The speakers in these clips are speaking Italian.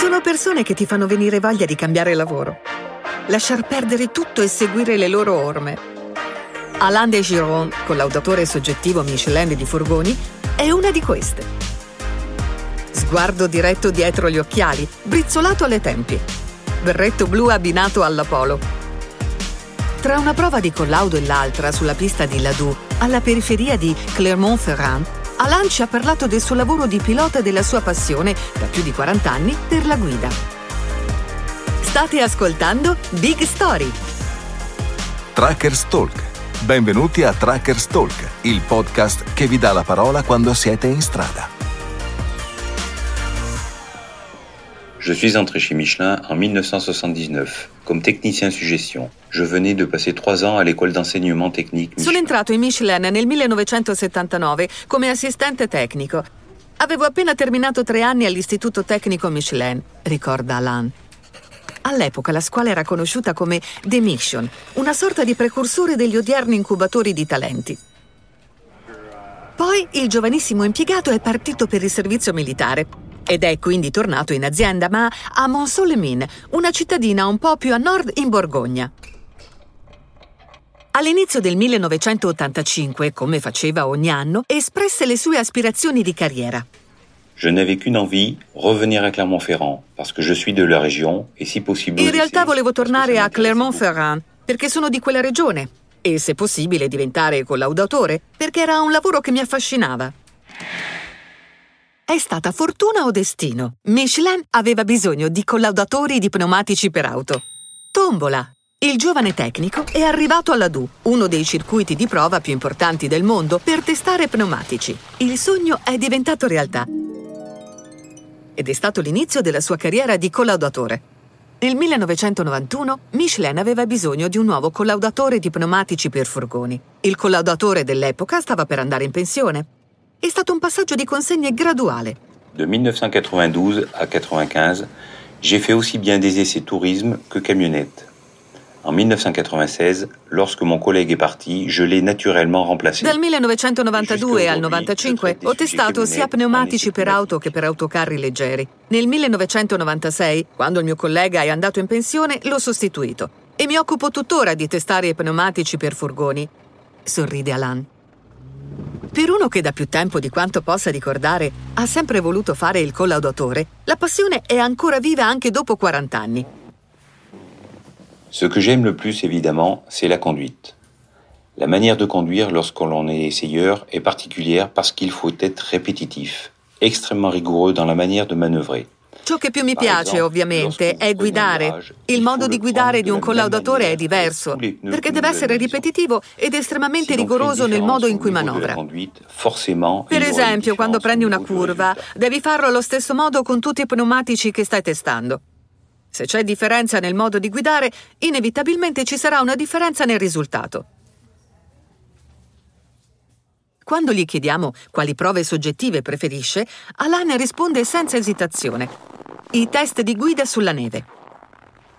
Sono persone che ti fanno venire voglia di cambiare lavoro, lasciar perdere tutto e seguire le loro orme. Alain de Giron, collaudatore soggettivo Michelin di furgoni, è una di queste. Sguardo diretto dietro gli occhiali, brizzolato alle tempie. Berretto blu abbinato alla polo. Tra una prova di collaudo e l'altra sulla pista di Ladoux, alla periferia di Clermont-Ferrand, Alain ci ha parlato del suo lavoro di pilota e della sua passione, da più di 40 anni, per la guida. State ascoltando Big Story. Trackers Talk. Benvenuti a Trackers Talk, il podcast che vi dà la parola quando siete in strada. Je suis entré chez Michelin en 1979 comme technicien suggestion. Je venais de passer trois ans à l'école d'enseignement technique. Sono entrato in Michelin nel 1979 come assistente tecnico. Avevo appena terminato tre anni all'Istituto Tecnico Michelin, ricorda Alain. All'epoca la scuola era conosciuta come The Mission, una sorta di precursore degli odierni incubatori di talenti. Poi il giovanissimo impiegato è partito per il servizio militare ed è quindi tornato in azienda, ma a Mont-Solemin, una cittadina un po' più a nord in Borgogna. All'inizio del 1985, come faceva ogni anno, espresse le sue aspirazioni di carriera. Je n'avais qu'une envie, revenir à Clermont-Ferrand, parce que je suis de la région et si possible... In realtà volevo tornare a Clermont-Ferrand, perché sono di quella regione, e se possibile diventare collaudatore, perché era un lavoro che mi affascinava. È stata fortuna o destino? Michelin aveva bisogno di collaudatori di pneumatici per auto. Tombola! Il giovane tecnico è arrivato alla DU, uno dei circuiti di prova più importanti del mondo, per testare pneumatici. Il sogno è diventato realtà. Ed è stato l'inizio della sua carriera di collaudatore. Nel 1991 Michelin aveva bisogno di un nuovo collaudatore di pneumatici per furgoni. Il collaudatore dell'epoca stava per andare in pensione è stato un passaggio di consegne graduale. De 1992 à 95, j'ai fait aussi bien des essais tourisme que camionnette. En 1996, lorsque mon collègue est parti, je l'ai naturellement remplacé. Dal 1992 al 95 ho testato sia pneumatici per auto che per autocarri leggeri. Nel 1996, quando il mio collega è andato in pensione, l'ho sostituito e mi occupo tuttora di testare i pneumatici per furgoni. Sorride Alan. Per uno che da più tempo di quanto possa ricordare ha sempre voluto fare il collaudatore, la passione è ancora viva anche dopo 40 anni. Ce que j'aime le plus évidemment, c'est la conduite. La manière de conduire lorsque l'on est essayeur est particulière parce qu'il faut être répétitif, extrêmement rigoureux dans la manière de manœuvrer. Ciò che più mi piace, ovviamente, è guidare. Il modo di guidare di un collaudatore è diverso, perché deve essere ripetitivo ed estremamente rigoroso nel modo in cui manovra. Per esempio, quando prendi una curva, devi farlo allo stesso modo con tutti i pneumatici che stai testando. Se c'è differenza nel modo di guidare, inevitabilmente ci sarà una differenza nel risultato. Quando gli chiediamo quali prove soggettive preferisce, Alan risponde senza esitazione. I test di guida sulla neve.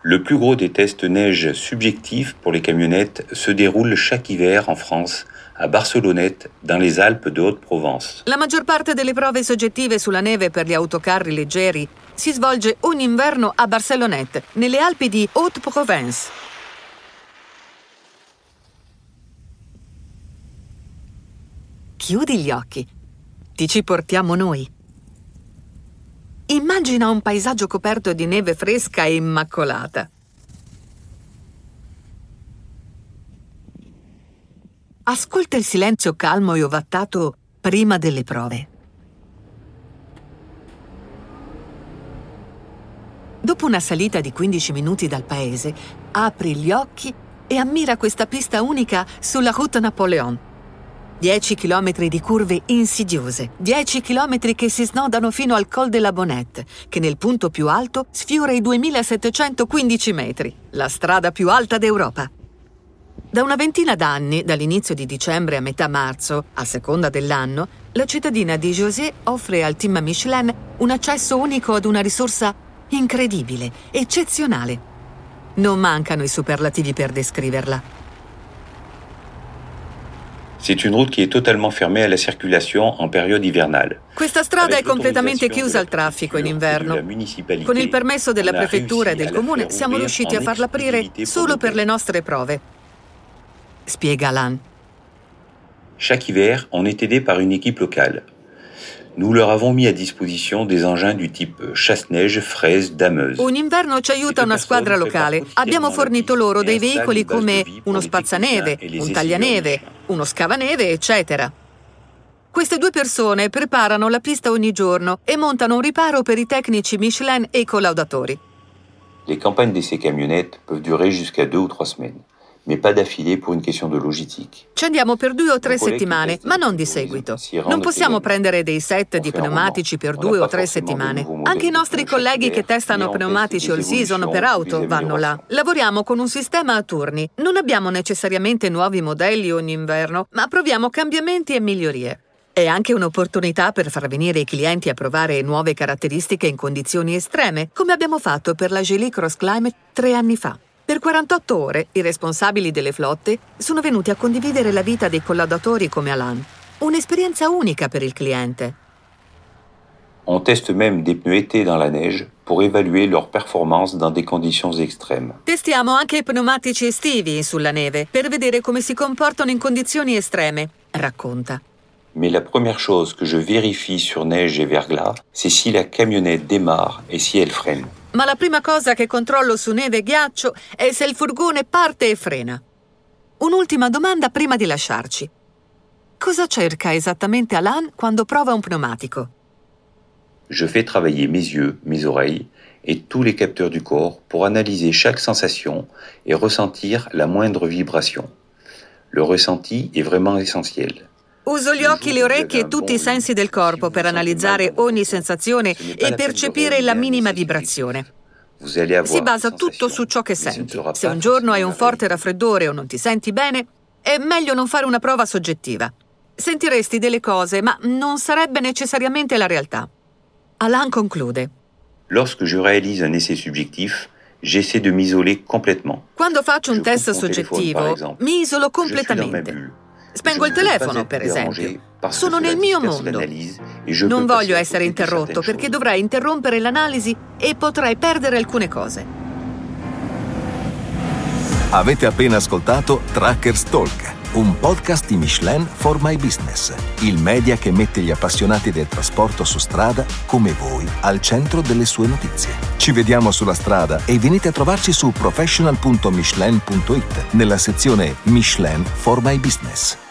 Le plus gros des tests neige subjectifs pour les camionnettes se déroule chaque hiver en France, à Barcelonnette, dans les Alpes de Haute-Provence. La maggior parte delle prove soggettive sulla neve per gli autocarri leggeri si svolge ogni inverno a Barcelonnette, nelle Alpi di Haute-Provence. Chiudi gli occhi. Ti ci portiamo noi. Immagina un paesaggio coperto di neve fresca e immacolata. Ascolta il silenzio calmo e ovattato prima delle prove. Dopo una salita di 15 minuti dal paese, apri gli occhi e ammira questa pista unica sulla Route Napoleon. 10 chilometri di curve insidiose, 10 chilometri che si snodano fino al Col de la Bonnette, che nel punto più alto sfiora i 2715 metri, la strada più alta d'Europa. Da una ventina d'anni, dall'inizio di dicembre a metà marzo, a seconda dell'anno, la cittadina di José offre al team Michelin un accesso unico ad una risorsa incredibile, eccezionale. Non mancano i superlativi per descriverla. C'est une route qui est totalement fermée à la circulation en période hivernale. Questa strada è completamente chiusa al traffico in inverno. Con il permesso della prefettura e del comune siamo riusciti a farla aprire solo per le nostre prove. Spiega Alan. Chaque hiver, on est aidé par une équipe locale. Nous leur avons mis à disposition des engins du type chasse-neige, fraise, dameuse. Un inverno ci aiuta una squadra locale. Abbiamo fornito loro dei veicoli come uno spazzaneve, un taglianeve, uno scavaneve, eccetera. Queste due persone preparano la pista ogni giorno e montano un riparo per i tecnici Michelin e i collaudatori. Les campagnes de ces camionnettes peuvent durer jusqu'à deux ou trois semaines mais pas d'affilée pour une question de logistique. Ci andiamo per due o tre settimane, ma non di seguito. Non possiamo prendere dei set di pneumatici per due o tre settimane. Anche i nostri colleghi che testano pneumatici all season per auto vanno là. Lavoriamo con un sistema a turni. Non abbiamo necessariamente nuovi modelli ogni inverno, ma proviamo cambiamenti e migliorie. È anche un'opportunità per far venire i clienti a provare nuove caratteristiche in condizioni estreme, come abbiamo fatto per la Geely Cross Climate tre anni fa. Per 48 ore i responsabili delle flotte sono venuti a condividere la vita dei collaudatori come Alan. Un'esperienza unica per il cliente. On teste même des pneus été dans la neige pour évaluer leur performance dans des conditions extrêmes. Testiamo anche i pneumatici estivi sulla neve per vedere come si comportano in condizioni estreme, racconta. Mais la première chose que je vérifie sur neige et verglas, c'est si la camionnette démarre et si elle freine. Ma la prima cosa che controllo su neve e ghiaccio è se il furgone parte e frena. Un'ultima domanda prima di lasciarci. Cosa cerca esattamente Alan quando prova un pneumatico? Je fais travailler mes yeux, mes oreilles et tous les capteurs du corps pour analyser chaque sensation et ressentir la moindre vibration. Le ressenti est vraiment essentiel. Uso gli occhi, le orecchie e tutti i sensi del corpo per analizzare ogni sensazione e percepire la minima vibrazione. Si basa tutto su ciò che senti. Se un giorno hai un forte raffreddore o non ti senti bene, è meglio non fare una prova soggettiva. Sentiresti delle cose, ma non sarebbe necessariamente la realtà. Alain conclude. Lorsque je réalise un essai subjectif, j'essaie de m'isoler complètement. Quando faccio un test soggettivo, mi isolo completamente. Spengo il telefono, per esempio. Sono nel mio mondo. Non voglio essere interrotto perché dovrei interrompere l'analisi e potrei perdere alcune cose. Avete appena ascoltato Trackers Talk, un podcast di Michelin for My Business, il media che mette gli appassionati del trasporto su strada come voi al centro delle sue notizie. Ci vediamo sulla strada e venite a trovarci su professional.michelin.it nella sezione Michelin for My Business.